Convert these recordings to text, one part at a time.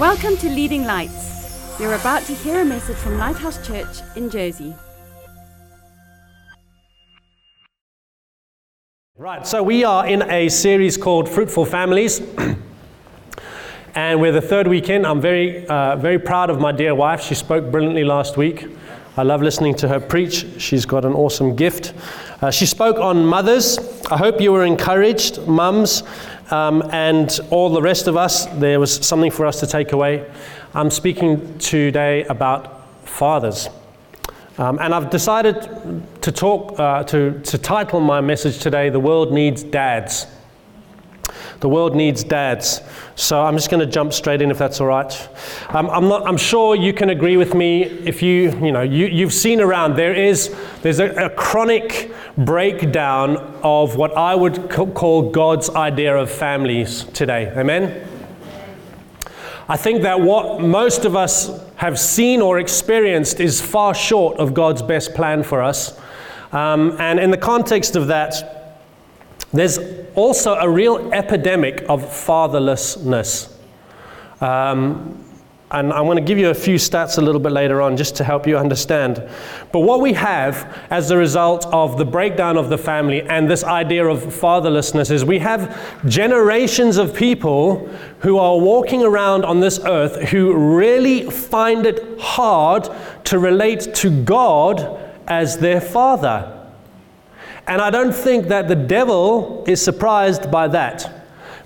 Welcome to Leading Lights. You're about to hear a message from Lighthouse Church in Jersey. Right, so we are in a series called Fruitful Families. and we're the third weekend. I'm very, uh, very proud of my dear wife. She spoke brilliantly last week. I love listening to her preach. She's got an awesome gift. Uh, she spoke on mothers. I hope you were encouraged, mums, um, and all the rest of us. There was something for us to take away. I'm speaking today about fathers. Um, and I've decided to talk, uh, to, to title my message today, The World Needs Dads. The world needs dads. So I'm just going to jump straight in if that's all right. Um, I'm, not, I'm sure you can agree with me if you, you know, you, you've seen around, there is there's a, a chronic breakdown of what I would call God's idea of families today. Amen? I think that what most of us have seen or experienced is far short of God's best plan for us. Um, and in the context of that, there's also a real epidemic of fatherlessness. Um, and I'm going to give you a few stats a little bit later on just to help you understand. But what we have as a result of the breakdown of the family and this idea of fatherlessness is we have generations of people who are walking around on this earth who really find it hard to relate to God as their father. And I don't think that the devil is surprised by that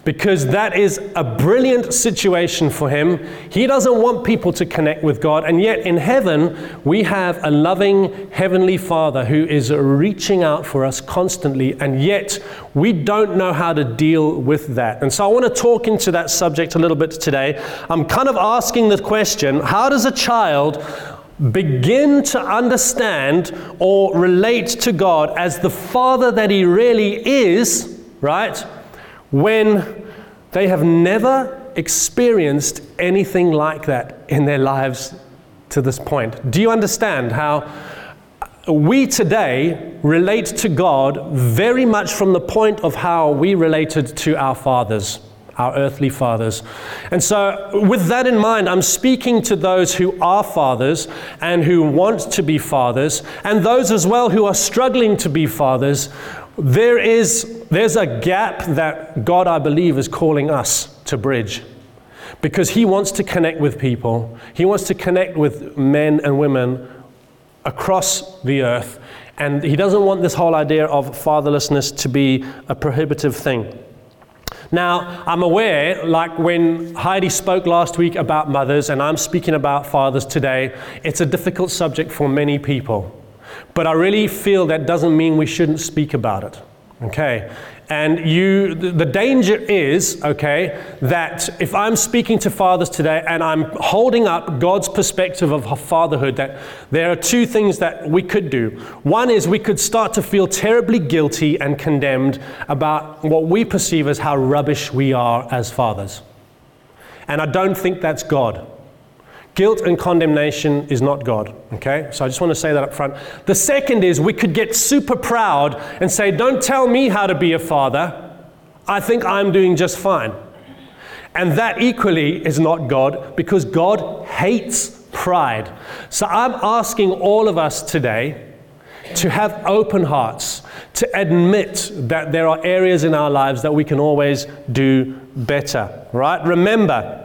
because that is a brilliant situation for him. He doesn't want people to connect with God, and yet in heaven, we have a loving Heavenly Father who is reaching out for us constantly, and yet we don't know how to deal with that. And so I want to talk into that subject a little bit today. I'm kind of asking the question how does a child begin to understand or relate to God as the Father that He really is, right? When they have never experienced anything like that in their lives to this point. Do you understand how we today relate to God very much from the point of how we related to our fathers? Our earthly fathers. And so, with that in mind, I'm speaking to those who are fathers and who want to be fathers, and those as well who are struggling to be fathers. There is there's a gap that God, I believe, is calling us to bridge. Because He wants to connect with people, He wants to connect with men and women across the earth, and He doesn't want this whole idea of fatherlessness to be a prohibitive thing. Now, I'm aware, like when Heidi spoke last week about mothers, and I'm speaking about fathers today, it's a difficult subject for many people. But I really feel that doesn't mean we shouldn't speak about it. Okay? And you, the danger is, okay, that if I'm speaking to fathers today and I'm holding up God's perspective of fatherhood, that there are two things that we could do. One is we could start to feel terribly guilty and condemned about what we perceive as how rubbish we are as fathers. And I don't think that's God. Guilt and condemnation is not God. Okay? So I just want to say that up front. The second is we could get super proud and say, Don't tell me how to be a father. I think I'm doing just fine. And that equally is not God because God hates pride. So I'm asking all of us today to have open hearts, to admit that there are areas in our lives that we can always do better. Right? Remember,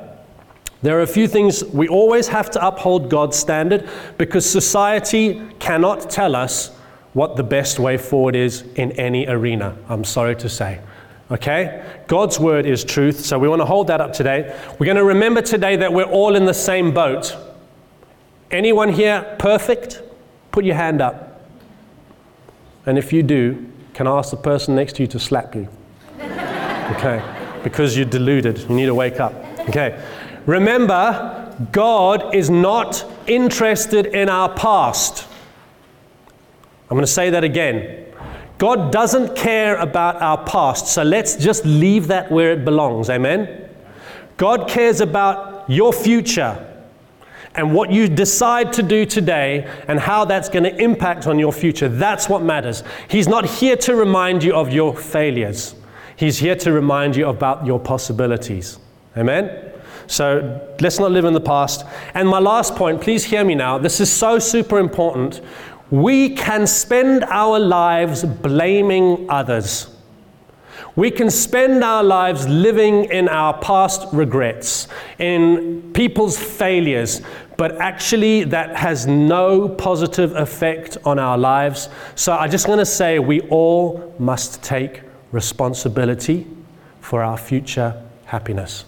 there are a few things we always have to uphold God's standard because society cannot tell us what the best way forward is in any arena. I'm sorry to say. Okay? God's word is truth, so we want to hold that up today. We're going to remember today that we're all in the same boat. Anyone here perfect? Put your hand up. And if you do, can I ask the person next to you to slap you? Okay? Because you're deluded. You need to wake up. Okay? Remember, God is not interested in our past. I'm going to say that again. God doesn't care about our past, so let's just leave that where it belongs. Amen? God cares about your future and what you decide to do today and how that's going to impact on your future. That's what matters. He's not here to remind you of your failures, He's here to remind you about your possibilities. Amen? So let's not live in the past. And my last point, please hear me now. This is so super important. We can spend our lives blaming others. We can spend our lives living in our past regrets, in people's failures, but actually that has no positive effect on our lives. So I just want to say we all must take responsibility for our future happiness.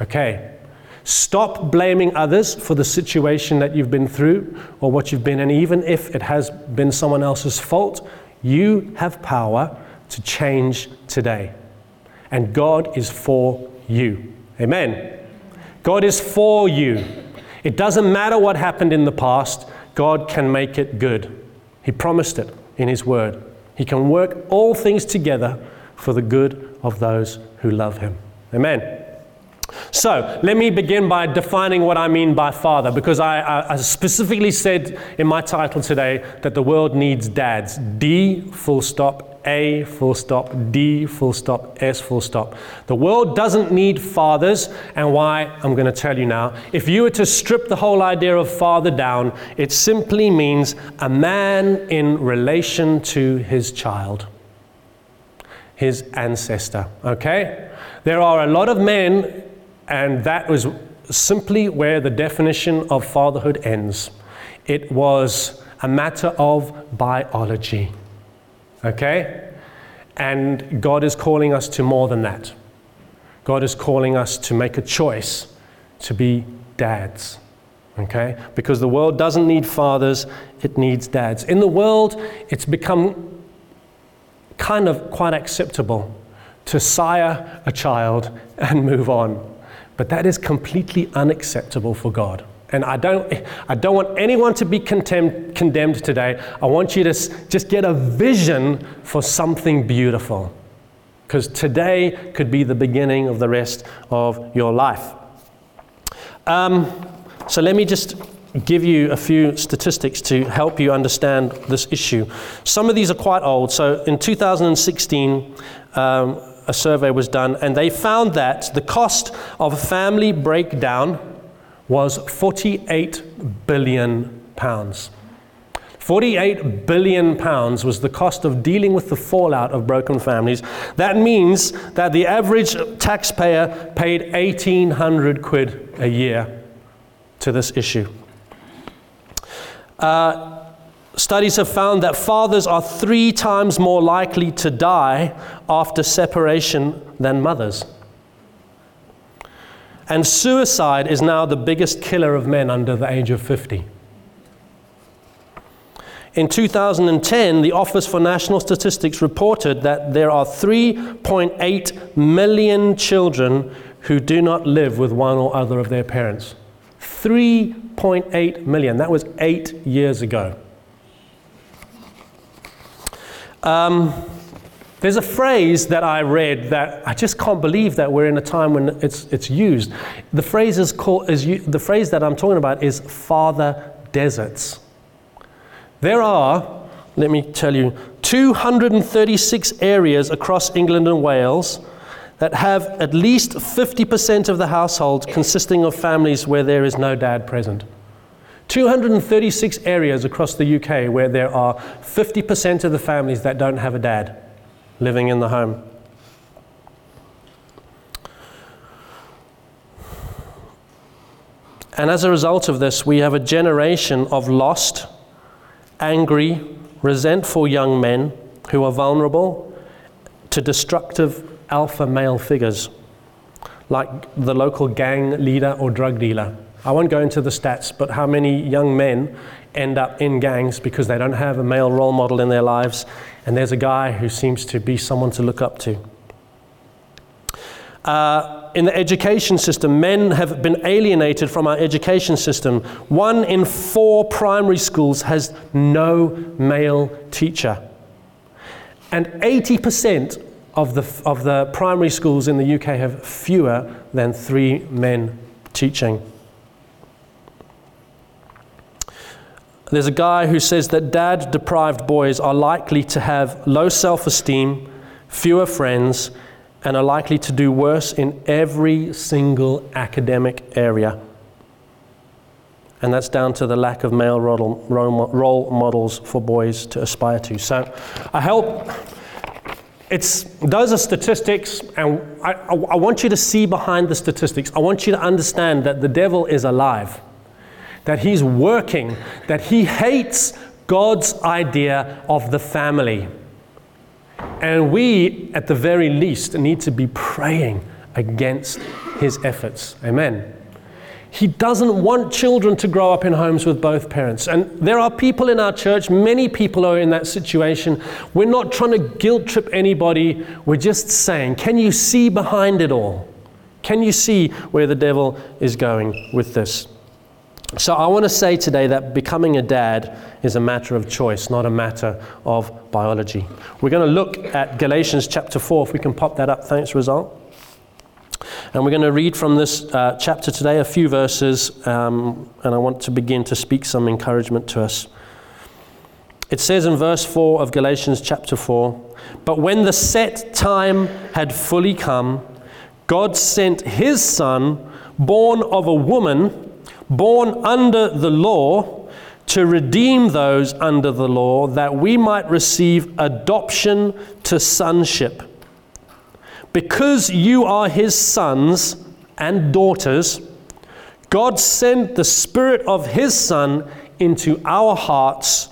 Okay? Stop blaming others for the situation that you've been through or what you've been, and even if it has been someone else's fault, you have power to change today. And God is for you. Amen. God is for you. It doesn't matter what happened in the past, God can make it good. He promised it in His Word. He can work all things together for the good of those who love Him. Amen. So, let me begin by defining what I mean by father, because I, I, I, specifically said in my title today that the world needs dads. D, full stop, a full stop, D full stop, S full stop. The world doesn't need fathers, and why I'm going to tell you now. If you were to strip the whole idea of father down, it simply means a man in relation to his child, his ancestor. Okay? There are a lot of men, and that was simply where the definition of fatherhood ends. It was a matter of biology. Okay? And God is calling us to more than that. God is calling us to make a choice to be dads. Okay? Because the world doesn't need fathers, it needs dads. In the world, it's become kind of quite acceptable to sire a child and move on. But that is completely unacceptable for God. And I don't, I don't want anyone to be condemned, condemned today. I want you to just get a vision for something beautiful. Because today could be the beginning of the rest of your life. Um, so let me just give you a few statistics to help you understand this issue. Some of these are quite old. So in 2016, um, a survey was done, and they found that the cost of family breakdown was 48 billion pounds. 48 billion pounds was the cost of dealing with the fallout of broken families. That means that the average taxpayer paid 1800 quid a year to this issue. Uh, studies have found that fathers are three times more likely to die after separation than mothers. And suicide is now the biggest killer of men under the age of 50. In 2010, the Office for National Statistics reported that there are 3.8 million children who do not live with one or other of their parents. 3.8 million. That was eight years ago. Um, there's a phrase that I read that I just can't believe that we're in a time when it's, it's used. The phrase, is called, is, the phrase that I'm talking about is father deserts. There are, let me tell you, 236 areas across England and Wales that have at least 50% of the households consisting of families where there is no dad present. 236 areas across the UK where there are 50% of the families that don't have a dad living in the home. And as a result of this, we have a generation of lost, angry, resentful young men who are vulnerable to destructive alpha male figures, like the local gang leader or drug dealer. I won't go into the stats, but how many young men end up in gangs because they don't have a male role model in their lives, and there's a guy who seems to be someone to look up to. Uh, in the education system, men have been alienated from our education system. One in four primary schools has no male teacher. And 80% of the, of the primary schools in the UK have fewer than three men teaching. There's a guy who says that dad deprived boys are likely to have low self esteem, fewer friends, and are likely to do worse in every single academic area. And that's down to the lack of male role, models for boys to aspire to. So I hope it's, those are statistics, and I, I, I want you to see behind the statistics. I want you to understand that the devil is alive, that he's working, that he hates God's idea of the family. And we, at the very least, need to be praying against his efforts. Amen. He doesn't want children to grow up in homes with both parents. And there are people in our church, many people are in that situation. We're not trying to guilt trip anybody. We're just saying, can you see behind it all? Can you see where the devil is going with this? So, I want to say today that becoming a dad is a matter of choice, not a matter of biology. We're going to look at Galatians chapter 4, if we can pop that up. Thanks, Result. And we're going to read from this uh, chapter today a few verses, um, and I want to begin to speak some encouragement to us. It says in verse 4 of Galatians chapter 4 But when the set time had fully come, God sent his Son, born of a woman, born under the law, to redeem those under the law, that we might receive adoption to sonship. Because you are his sons and daughters, God sent the Spirit of his Son into our hearts,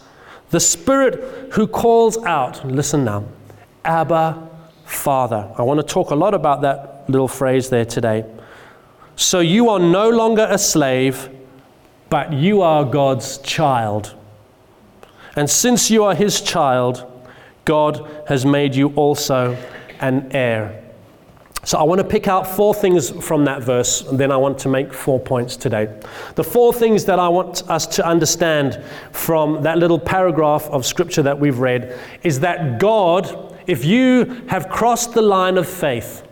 the Spirit who calls out, listen now, Abba, Father. I want to talk a lot about that little phrase there today. So you are no longer a slave, but you are God's child. And since you are his child, God has made you also an heir. So I want to pick out four things from that verse, and then I want to make four points today. The four things that I want us to understand from that little paragraph of scripture that we've read is that God, if you have crossed the line of faith,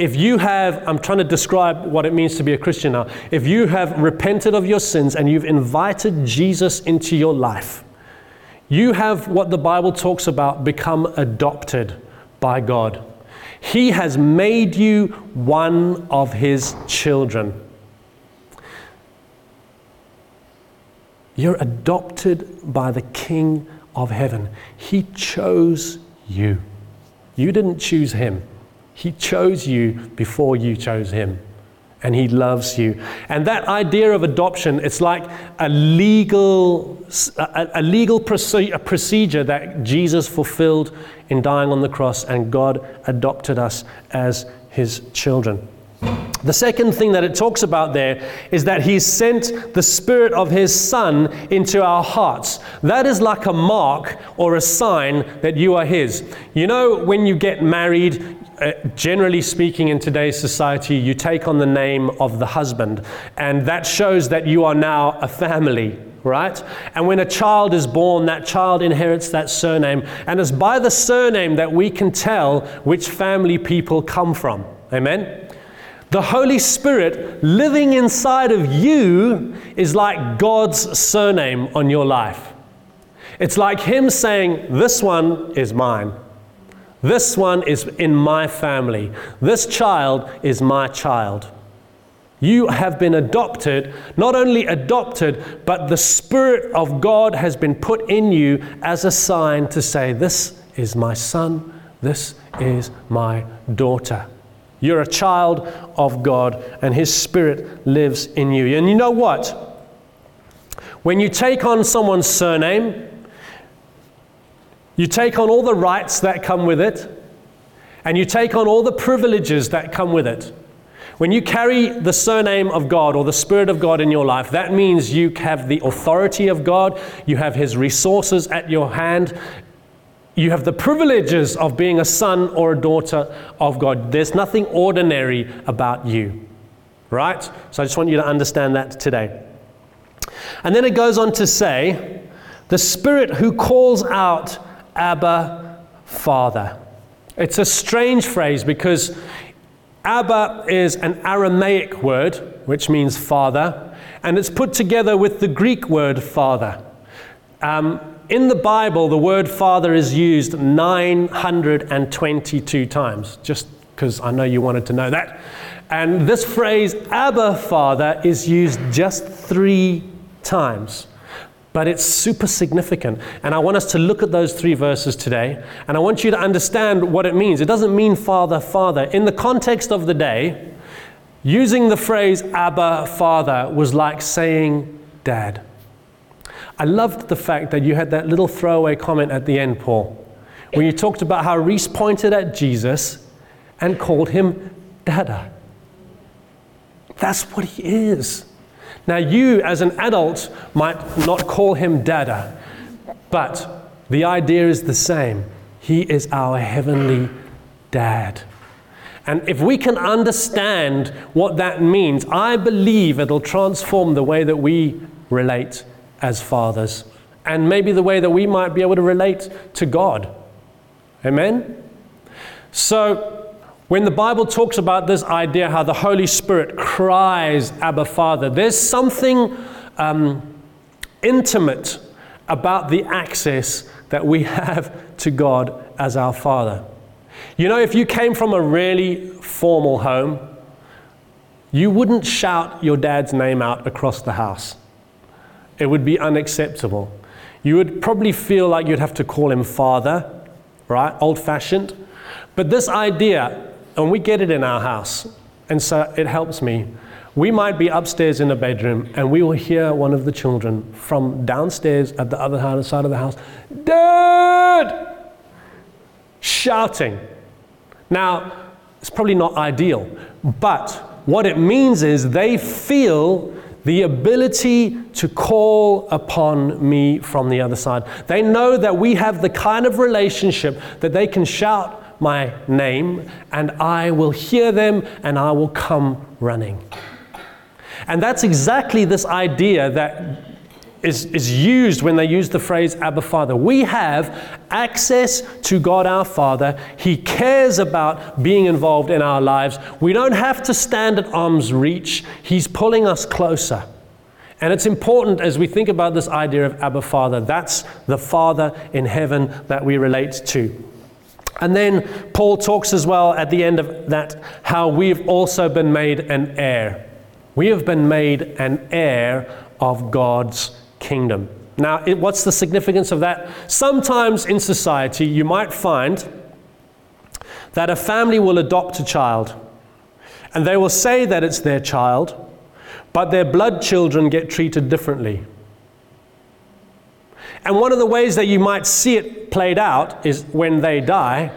if you have, I'm trying to describe what it means to be a Christian now, if you have repented of your sins and you've invited Jesus into your life, you have what the Bible talks about become adopted by God. He has made you one of His children. You're adopted by the King of heaven. He chose you. You didn't choose Him, He chose you before you chose Him and he loves you. And that idea of adoption, it's like a legal, a, a legal procedure that Jesus fulfilled in dying on the cross, and God adopted us as his children. The second thing that it talks about there is that he sent the Spirit of his Son into our hearts. That is like a mark or a sign that you are his. You know, when you get married, uh, generally speaking, in today's society, you take on the name of the husband, and that shows that you are now a family, right? And when a child is born, that child inherits that surname, and it's by the surname that we can tell which family people come from. Amen? The Holy Spirit living inside of you is like God's surname on your life. It's like Him saying, This one is mine. This one is in my family. This child is my child. You have been adopted, not only adopted, but the Spirit of God has been put in you as a sign to say, This is my son, this is my daughter. You're a child of God, and His Spirit lives in you. And you know what? When you take on someone's surname, you take on all the rights that come with it, and you take on all the privileges that come with it. When you carry the surname of God or the Spirit of God in your life, that means you have the authority of God, you have His resources at your hand, you have the privileges of being a son or a daughter of God. There's nothing ordinary about you, right? So I just want you to understand that today. And then it goes on to say, the Spirit who calls out Abba, Father. It's a strange phrase because Abba is an Aramaic word, which means father, and it's put together with the Greek word father. Um, in the Bible, the word father is used 922 times, just because I know you wanted to know that. And this phrase, Abba Father, is used just three times. But it's super significant. And I want us to look at those three verses today. And I want you to understand what it means. It doesn't mean Father, Father. In the context of the day, using the phrase Abba Father was like saying Dad. I loved the fact that you had that little throwaway comment at the end, Paul, when you talked about how Reese pointed at Jesus and called him Dada. That's what he is. Now, you as an adult might not call him Dada, but the idea is the same. He is our heavenly dad. And if we can understand what that means, I believe it'll transform the way that we relate as fathers and maybe the way that we might be able to relate to God. Amen? So, when the Bible talks about this idea, how the Holy Spirit cries, Abba, Father, there's something um, intimate about the access that we have to God as our Father. You know, if you came from a really formal home, you wouldn't shout your dad's name out across the house. It would be unacceptable. You would probably feel like you'd have to call him father, right? Old fashioned. But this idea, and we get it in our house. And so it helps me. We might be upstairs in a bedroom and we will hear one of the children from downstairs at the other side of the house, Dad! Shouting. Now, it's probably not ideal, but what it means is they feel the ability to call upon me from the other side. They know that we have the kind of relationship that they can shout my name, and I will hear them and I will come running. And that's exactly this idea that is, is used when they use the phrase Abba Father. We have access to God our Father. He cares about being involved in our lives. We don't have to stand at arm's reach, He's pulling us closer. And it's important as we think about this idea of Abba Father, that's the Father in heaven that we relate to. And then Paul talks as well at the end of that how we've also been made an heir. We have been made an heir of God's kingdom. Now, it, what's the significance of that? Sometimes in society, you might find that a family will adopt a child and they will say that it's their child, but their blood children get treated differently. And one of the ways that you might see it played out is when they die,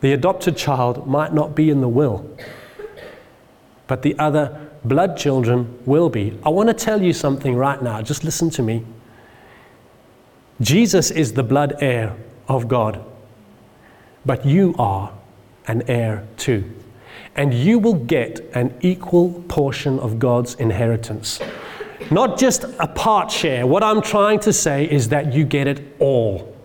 the adopted child might not be in the will, but the other blood children will be. I want to tell you something right now. Just listen to me. Jesus is the blood heir of God, but you are an heir too. And you will get an equal portion of God's inheritance not just a part share. What I'm trying to say is that you get it all.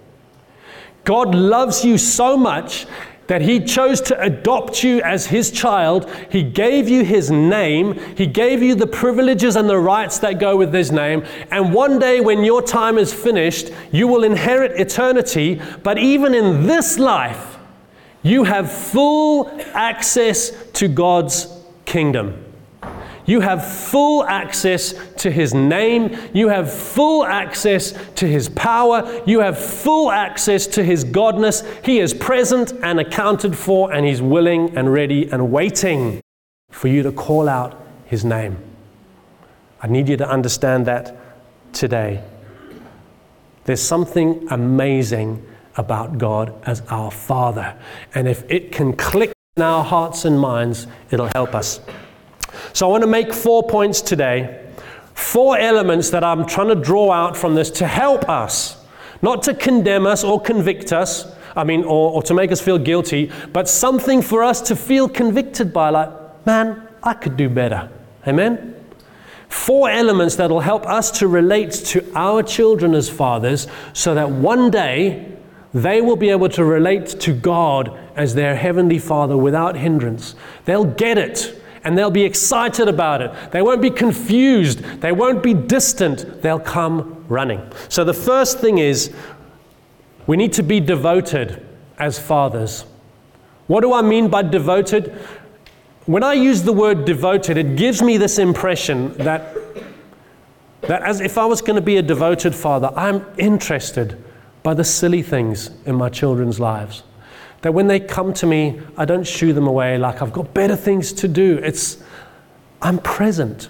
God loves you so much that He chose to adopt you as His child. He gave you His name. He gave you the privileges and the rights that go with His name. And one day, when your time is finished, you will inherit eternity. But even in this life, you have full access to God's kingdom. You have full access to His name. You have full access to His power. You have full access to His godness. He is present and accounted for, and He's willing and ready and waiting for you to call out His name. I need you to understand that today. There's something amazing about God as our Father. And if it can click in our hearts and minds, it'll help us. So I want to make four points today. Four elements that I'm trying to draw out from this to help us, not to condemn us or convict us, I mean, or, or to make us feel guilty, but something for us to feel convicted by, like, man, I could do better. Amen? Four elements that will help us to relate to our children as fathers so that one day they will be able to relate to God as their heavenly Father without hindrance. They'll get it and they'll be excited about it. They won't be confused. They won't be distant. They'll come running. So the first thing is we need to be devoted as fathers. What do I mean by devoted? When I use the word devoted, it gives me this impression that, that as if I was going to be a devoted father, I'm interested by the silly things in my children's lives. That when they come to me, I don't shoo them away like I've got better things to do. It's, I'm present.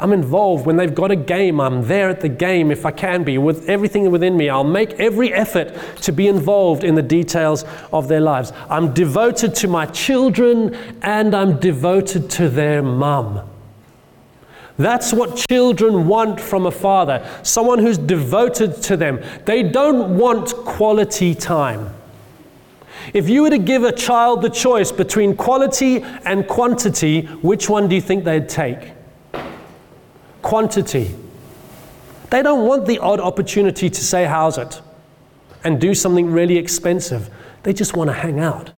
I'm involved. When they've got a game, I'm there at the game if I can be. With everything within me, I'll make every effort to be involved in the details of their lives. I'm devoted to my children and I'm devoted to their mum. That's what children want from a father someone who's devoted to them. They don't want quality time. If you were to give a child the choice between quality and quantity, which one do you think they'd take? quantity. They don't want the odd opportunity to say, How's it? and do something really expensive. They just want to hang out.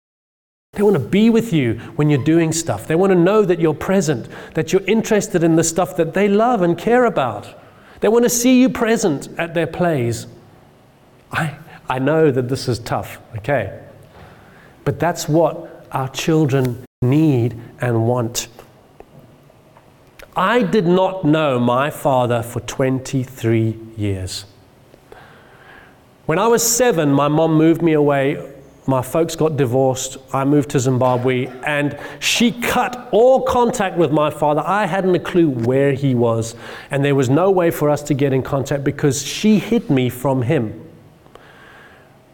They want to be with you when you're doing stuff. They want to know that you're present, that you're interested in the stuff that they love and care about. They want to see you present at their plays. I, I know that this is tough, okay? But that's what our children need and want. I did not know my father for 23 years. When I was seven, my mom moved me away. My folks got divorced. I moved to Zimbabwe, and she cut all contact with my father. I hadn't a clue where he was, and there was no way for us to get in contact because she hid me from him.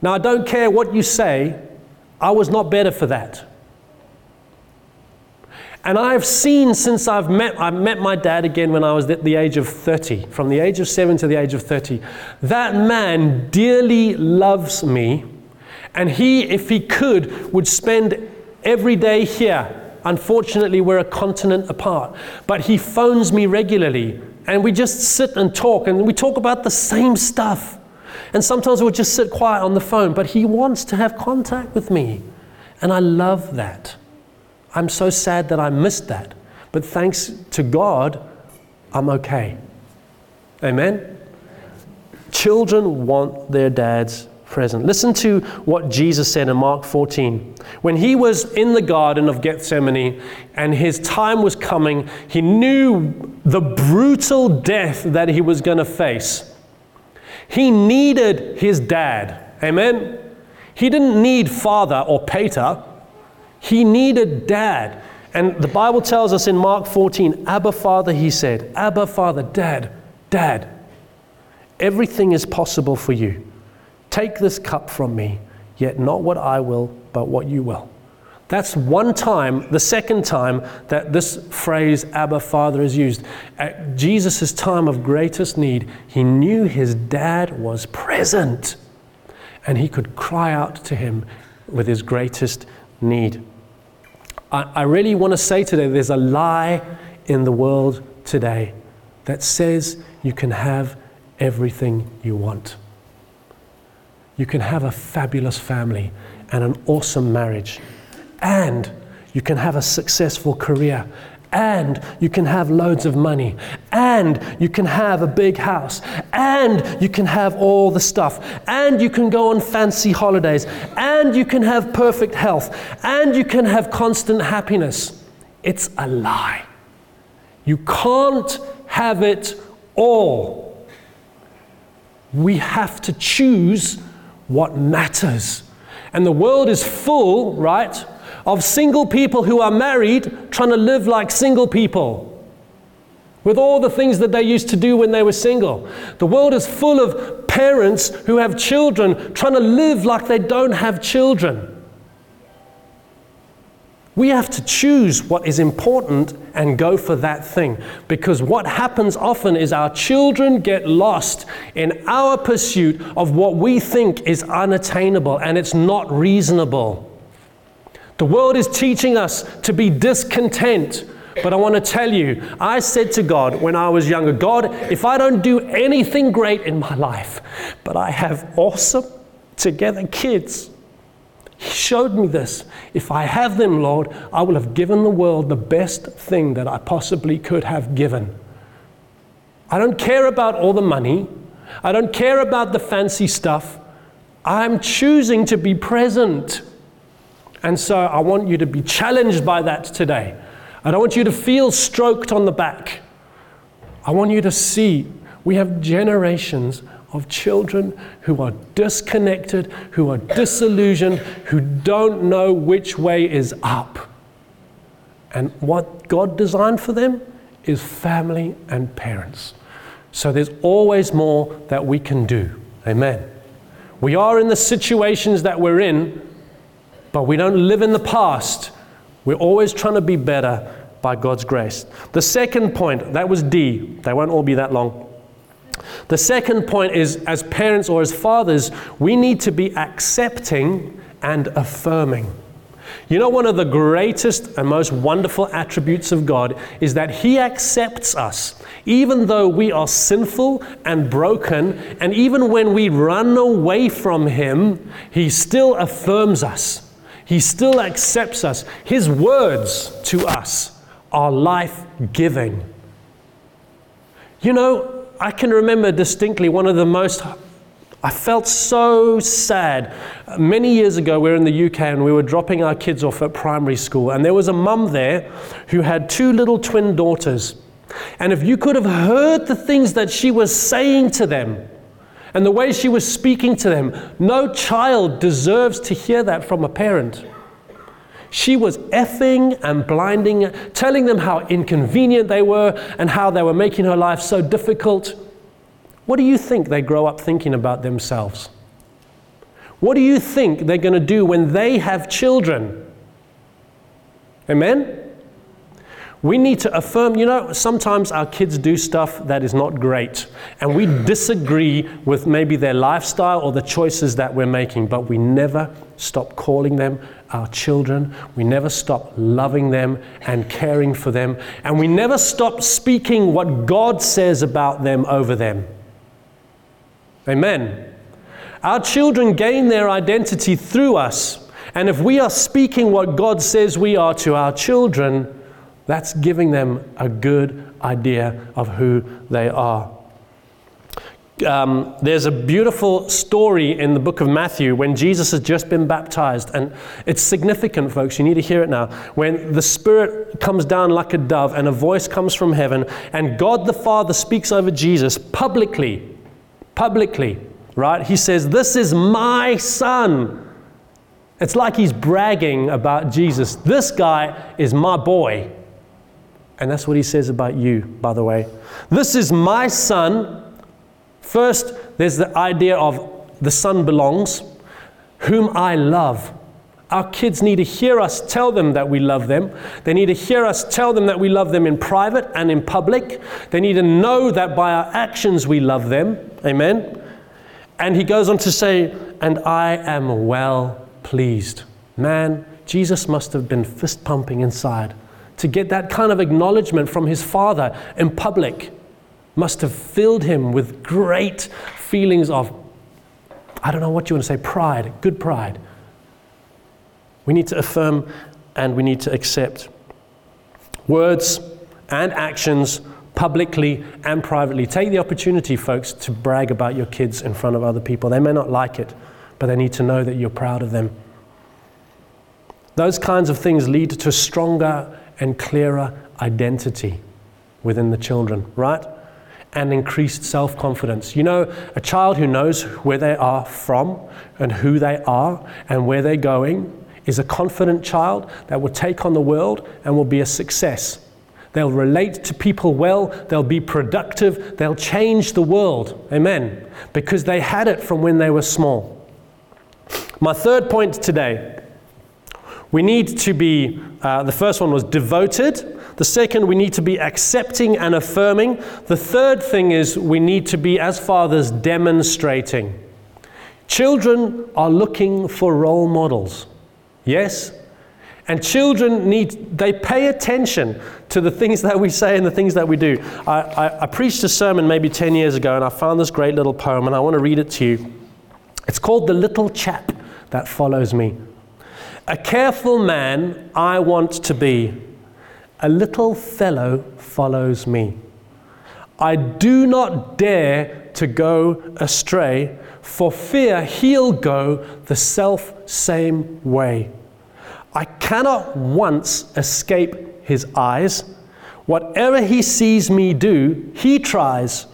Now, I don't care what you say, I was not better for that. And I've seen since I've met, I met my dad again when I was at the age of 30, from the age of 7 to the age of 30. That man dearly loves me, and he, if he could, would spend every day here. Unfortunately, we're a continent apart, but he phones me regularly, and we just sit and talk, and we talk about the same stuff. And sometimes we'll just sit quiet on the phone, but he wants to have contact with me, and I love that. I'm so sad that I missed that. But thanks to God, I'm okay. Amen? Children want their dads present. Listen to what Jesus said in Mark 14. When he was in the Garden of Gethsemane and his time was coming, he knew the brutal death that he was going to face. He needed his dad. Amen? He didn't need father or pater. He needed dad. And the Bible tells us in Mark 14, Abba Father, he said, Abba Father, Dad, Dad, everything is possible for you. Take this cup from me, yet not what I will, but what you will. That's one time, the second time that this phrase, Abba Father, is used. At Jesus' time of greatest need, he knew his dad was present and he could cry out to him with his greatest need. I, I really want to say today there's a lie in the world today that says you can have everything you want. You can have a fabulous family and an awesome marriage, and you can have a successful career, and you can have loads of money, and you can have a big house, and you can have all the stuff, and you can go on fancy holidays, and you can have perfect health, and you can have constant happiness. It's a lie. You can't have it all. We have to choose what matters. And the world is full, right, of single people who are married trying to live like single people with all the things that they used to do when they were single. The world is full of parents who have children trying to live like they don't have children. We have to choose what is important and go for that thing. Because what happens often is our children get lost in our pursuit of what we think is unattainable and it's not reasonable. The world is teaching us to be discontent. But I want to tell you, I said to God when I was younger, God, if I don't do anything great in my life, but I have awesome together kids, He showed me this. If I have them, Lord, I will have given the world the best thing that I possibly could have given. I don't care about all the money, I don't care about the fancy stuff. I'm choosing to be present. And so I want you to be challenged by that today. I don't want you to feel stroked on the back. I want you to see we have generations of children who are disconnected, who are disillusioned, who don't know which way is up. And what God designed for them is family and parents. So there's always more that we can do. Amen. We are in the situations that we're in, but we don't live in the past. We're always trying to be better by God's grace. The second point, that was D. They won't all be that long. The second point is as parents or as fathers, we need to be accepting and affirming. You know, one of the greatest and most wonderful attributes of God is that He accepts us, even though we are sinful and broken, and even when we run away from Him, He still affirms us. He still accepts us. His words to us are life giving. You know, I can remember distinctly one of the most I felt so sad. Many years ago, we were in the UK and we were dropping our kids off at primary school, and there was a mum there who had two little twin daughters. And if you could have heard the things that she was saying to them and the way she was speaking to them, no child deserves to hear that from a parent. She was effing and blinding, telling them how inconvenient they were and how they were making her life so difficult. What do you think they grow up thinking about themselves? What do you think they're going to do when they have children? Amen? We need to affirm, you know, sometimes our kids do stuff that is not great, and we disagree with maybe their lifestyle or the choices that we're making, but we never stop calling them our children. We never stop loving them and caring for them, and we never stop speaking what God says about them over them. Amen. Our children gain their identity through us. And if we are speaking what God says we are to our children, that's giving them a good idea of who they are. Um, there's a beautiful story in the book of Matthew when Jesus has just been baptized, and it's significant, folks. You need to hear it now. When the Spirit comes down like a dove, and a voice comes from heaven, and God the Father speaks over Jesus publicly publicly, right? He says, This is my son. It's like he's bragging about Jesus. This guy is my boy. And that's what he says about you, by the way. This is my son. First, there's the idea of the son belongs, whom I love. Our kids need to hear us tell them that we love them. They need to hear us tell them that we love them in private and in public. They need to know that by our actions we love them. Amen. And he goes on to say, And I am well pleased. Man, Jesus must have been fist pumping inside to get that kind of acknowledgement from his Father in public. Must have filled him with great feelings of, I don't know what you want to say, pride, good pride. We need to affirm and we need to accept. Words and actions, publicly and privately. Take the opportunity, folks, to brag about your kids in front of other people. They may not like it, but they need to know that you're proud of them. Those kinds of things lead to stronger and clearer identity within the children, right? And increased self confidence. You know, a child who knows where they are from and who they are and where they're going is a confident child that will take on the world and will be a success. They'll relate to people well, they'll be productive, they'll change the world. Amen. Because they had it from when they were small. My third point today we need to be, uh, the first one was devoted. The second, we need to be accepting and affirming. The third thing is we need to be, as fathers, demonstrating. Children are looking for role models. Yes? And children need, they pay attention to the things that we say and the things that we do. I, I, I, preached a sermon maybe 10 years ago and I found this great little poem and I want to read it to you. It's called The Little Chap That Follows Me. A careful man I want to be, a little fellow follows me. I do not dare to go astray, for fear he'll go the self same way. I cannot once escape his eyes. Whatever he sees me do, he tries.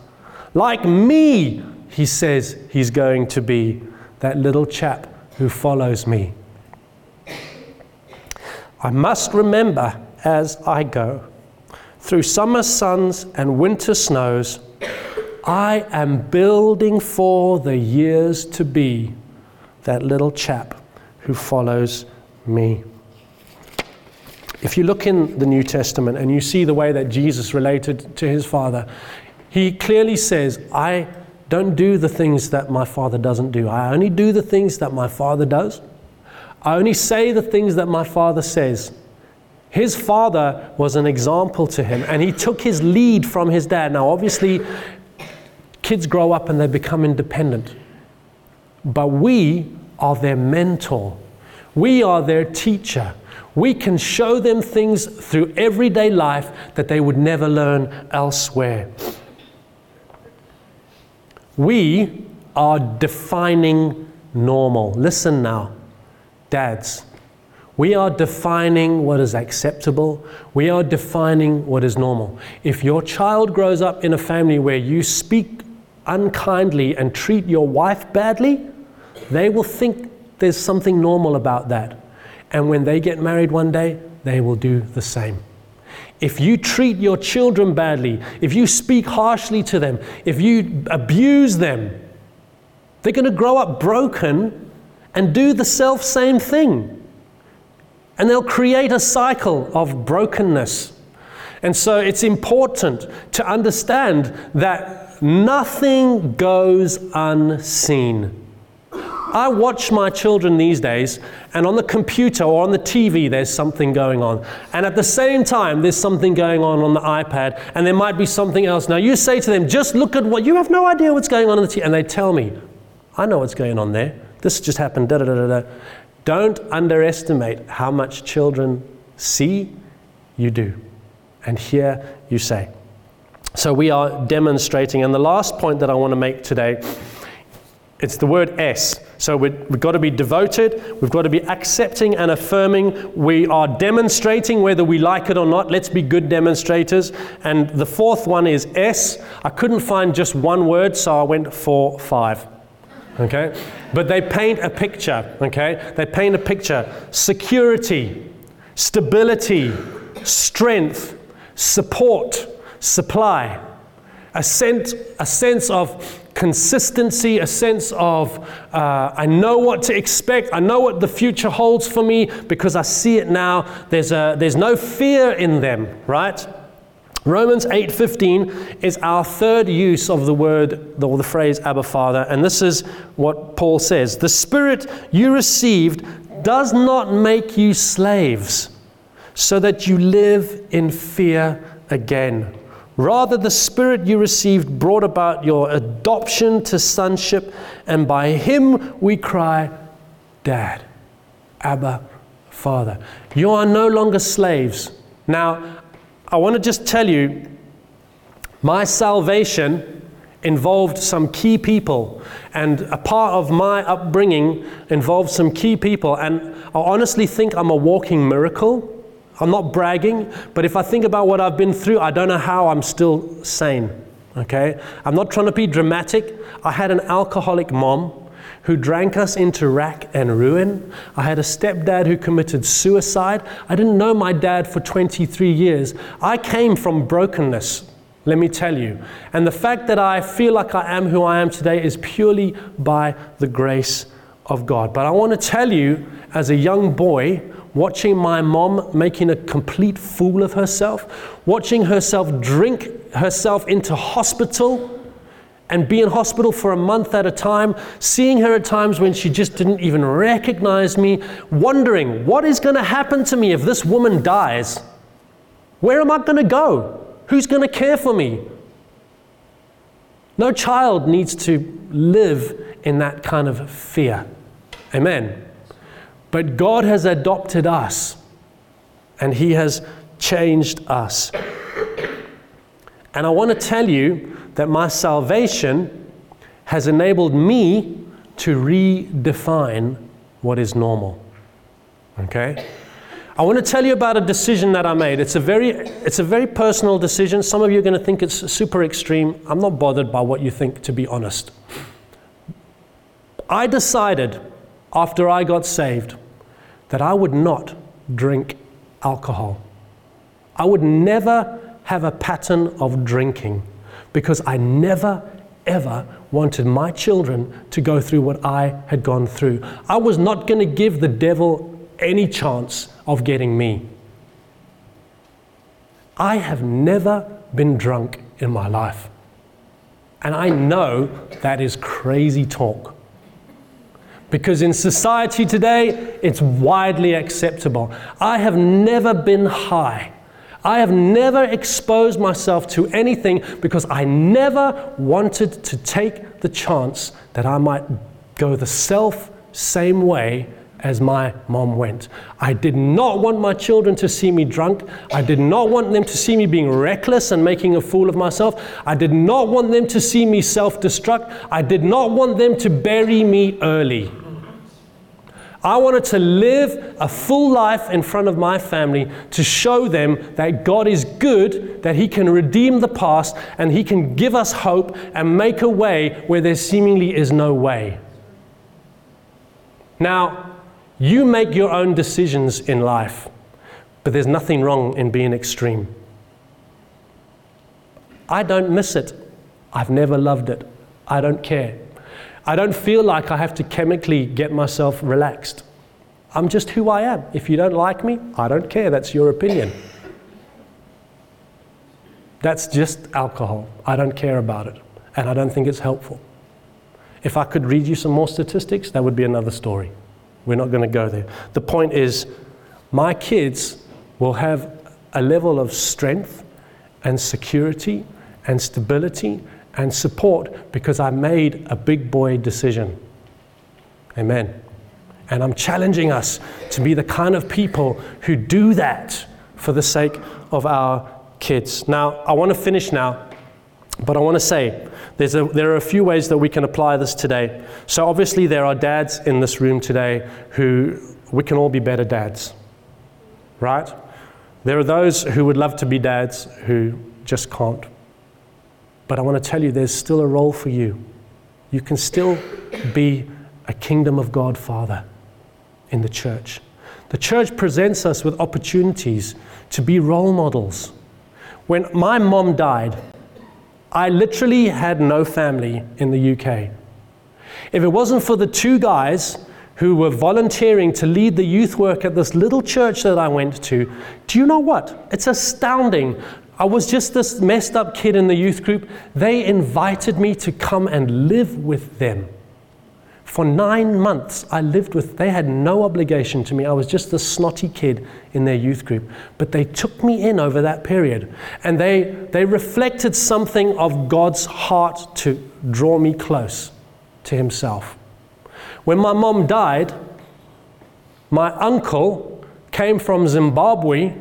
Like me, he says he's going to be that little chap who follows me. I must remember as I go through summer suns and winter snows, I am building for the years to be that little chap who follows me. If you look in the New Testament and you see the way that Jesus related to his Father, he clearly says, I don't do the things that my Father doesn't do. I only do the things that my Father does. I only say the things that my Father says. His father was an example to him, and he took his lead from his dad. Now, obviously, kids grow up and they become independent, but we are their mentor, we are their teacher. We can show them things through everyday life that they would never learn elsewhere. We are defining normal. Listen now, dads. We are defining what is acceptable. We are defining what is normal. If your child grows up in a family where you speak unkindly and treat your wife badly, they will think there's something normal about that. And when they get married one day, they will do the same. If you treat your children badly, if you speak harshly to them, if you abuse them, they're going to grow up broken and do the self same thing. And they'll create a cycle of brokenness. And so it's important to understand that nothing goes unseen. I watch my children these days, and on the computer or on the TV, there's something going on. And at the same time, there's something going on on the iPad, and there might be something else. Now, you say to them, just look at what you have no idea what's going on in the TV. And they tell me, I know what's going on there. This just happened, da da da da. Don't underestimate how much children see, you do, and hear, you say. So we are demonstrating. And the last point that I want to make today, it's the word S. So we have got to be devoted, we've got to be accepting and affirming. We are demonstrating whether we like it or not. Let's be good demonstrators. And the fourth one is S. I couldn't find just one word, so I went for five. Okay? But they paint a picture, okay? They paint a picture. Security, stability, strength, support, supply. A sense, a sense of consistency, a sense of uh, I know what to expect, I know what the future holds for me because I see it now. There's, a, there's no fear in them, right? Romans 8:15 is our third use of the word or the phrase Abba Father, and this is what Paul says: "The spirit you received does not make you slaves, so that you live in fear again." Rather, the Spirit you received brought about your adoption to sonship, and by Him we cry, Dad, Abba, Father. You are no longer slaves. Now, I want to just tell you my salvation involved some key people, and a part of my upbringing involved some key people, and I honestly think I'm a walking miracle I'm not bragging, but if I think about what I've been through, I don't know how I'm still sane. Okay? I'm not trying to be dramatic. I had an alcoholic mom who drank us into rack and ruin. I had a stepdad who committed suicide. I didn't know my dad for 23 years. I came from brokenness, let me tell you. And the fact that I feel like I am who I am today is purely by the grace of God. But I want to tell you, as a young boy, watching my mom making a complete fool of herself, watching herself drink herself into hospital and be in hospital for a month at a time, seeing her at times when she just didn't even recognize me, wondering what is going to happen to me if this woman dies? Where am I going to go? Who's going to care for me? No child needs to live in that kind of fear. Amen. But God has adopted us and He has changed us. And I want to tell you that my salvation has enabled me to redefine what is normal. Okay? I want to tell you about a decision that I made. It's a very, it's a very personal decision. Some of you are going to think it's super extreme. I'm not bothered by what you think, to be honest. I decided after I got saved that I would not drink alcohol. I would never have a pattern of drinking because I never, ever wanted my children to go through what I had gone through. I was not going to give the devil any chance of getting me. I have never been drunk in my life. And I know that is crazy talk. Because in society today, it's widely acceptable. I have never been high. I have never exposed myself to anything because I never wanted to take the chance that I might go the self same way as my mom went. I did not want my children to see me drunk. I did not want them to see me being reckless and making a fool of myself. I did not want them to see me self destruct. I did not want them to bury me early. I wanted to live a full life in front of my family to show them that God is good, that He can redeem the past, and He can give us hope and make a way where there seemingly is no way. Now, you make your own decisions in life, but there's nothing wrong in being extreme. I don't miss it. I've never loved it. I don't care. I don't feel like I have to chemically get myself relaxed. I'm just who I am. If you don't like me, I don't care. That's your opinion. That's just alcohol. I don't care about it. And I don't think it's helpful. If I could read you some more statistics, that would be another story. We're not going to go there. The point is, my kids will have a level of strength and security and stability and support because I made a big boy decision. Amen. And I'm challenging us to be the kind of people who do that for the sake of our kids. Now, I want to finish now, but I want to say a, there are a few ways that we can apply this today. So, obviously, there are dads in this room today who we can all be better dads, right? There are those who would love to be dads who just can't. But I want to tell you, there's still a role for you. You can still be a kingdom of God father in the church. The church presents us with opportunities to be role models. When my mom died, I literally had no family in the UK. If it wasn't for the two guys who were volunteering to lead the youth work at this little church that I went to, do you know what? It's astounding. I was just this messed up kid in the youth group. They invited me to come and live with them. For nine months, I lived with, they had no obligation to me. I was just the snotty kid in their youth group. But they took me in over that period. And they, they reflected something of God's heart to draw me close to Himself. When my mom died, my uncle came from Zimbabwe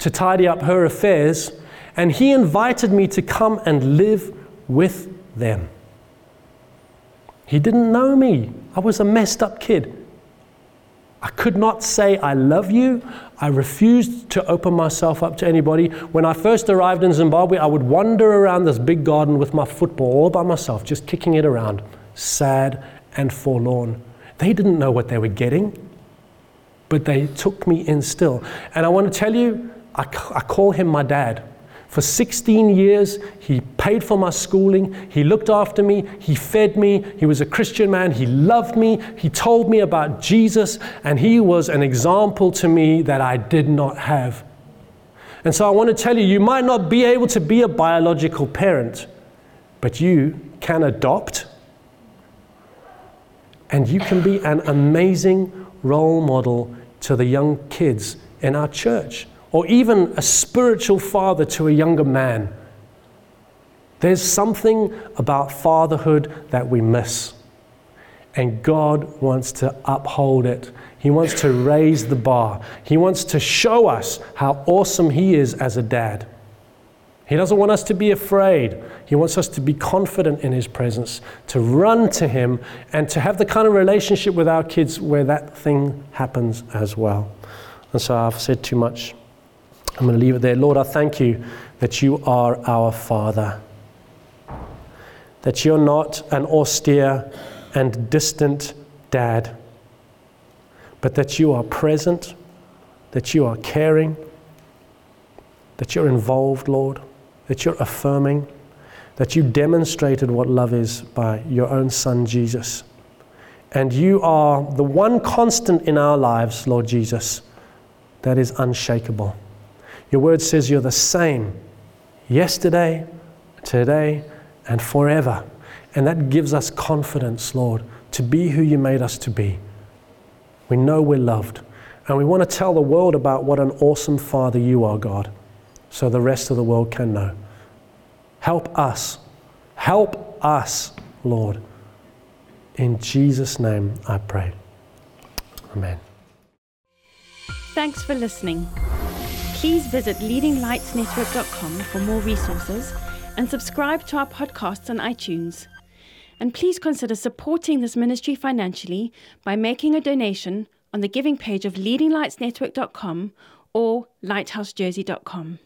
to tidy up her affairs, and he invited me to come and live with them. He didn't know me. I was a messed up kid. I could not say, I love you. I refused to open myself up to anybody. When I first arrived in Zimbabwe, I would wander around this big garden with my football all by myself, just kicking it around, sad and forlorn. They didn't know what they were getting, but they took me in still. And I want to tell you, I, I call him my dad. For 16 years, he paid for my schooling. He looked after me. He fed me. He was a Christian man. He loved me. He told me about Jesus. And he was an example to me that I did not have. And so I want to tell you you might not be able to be a biological parent, but you can adopt. And you can be an amazing role model to the young kids in our church or even a spiritual father to a younger man. There's something about fatherhood that we miss. And God wants to uphold it. He wants to raise the bar. He wants to show us how awesome He is as a dad. He doesn't want us to be afraid. He wants us to be confident in His presence, to run to Him, and to have the kind of relationship with our kids where that thing happens as well. And so I've said too much. I'm going to leave it there. Lord, I thank you that you are our Father, that you're not an austere and distant dad, but that you are present, that you are caring, that you're involved, Lord, that you're affirming, that you demonstrated what love is by your own Son, Jesus. And you are the one constant in our lives, Lord Jesus, that is unshakable. Your word says you're the same yesterday, today, and forever. And that gives us confidence, Lord, to be who you made us to be. We know we're loved. And we want to tell the world about what an awesome Father you are, God, so the rest of the world can know. Help us. Help us, Lord. In Jesus' name I pray. Amen. Thanks for listening. Please visit leadinglightsnetwork.com for more resources and subscribe to our podcasts on iTunes. And please consider supporting this ministry financially by making a donation on the giving page of leadinglightsnetwork.com or lighthousejersey.com.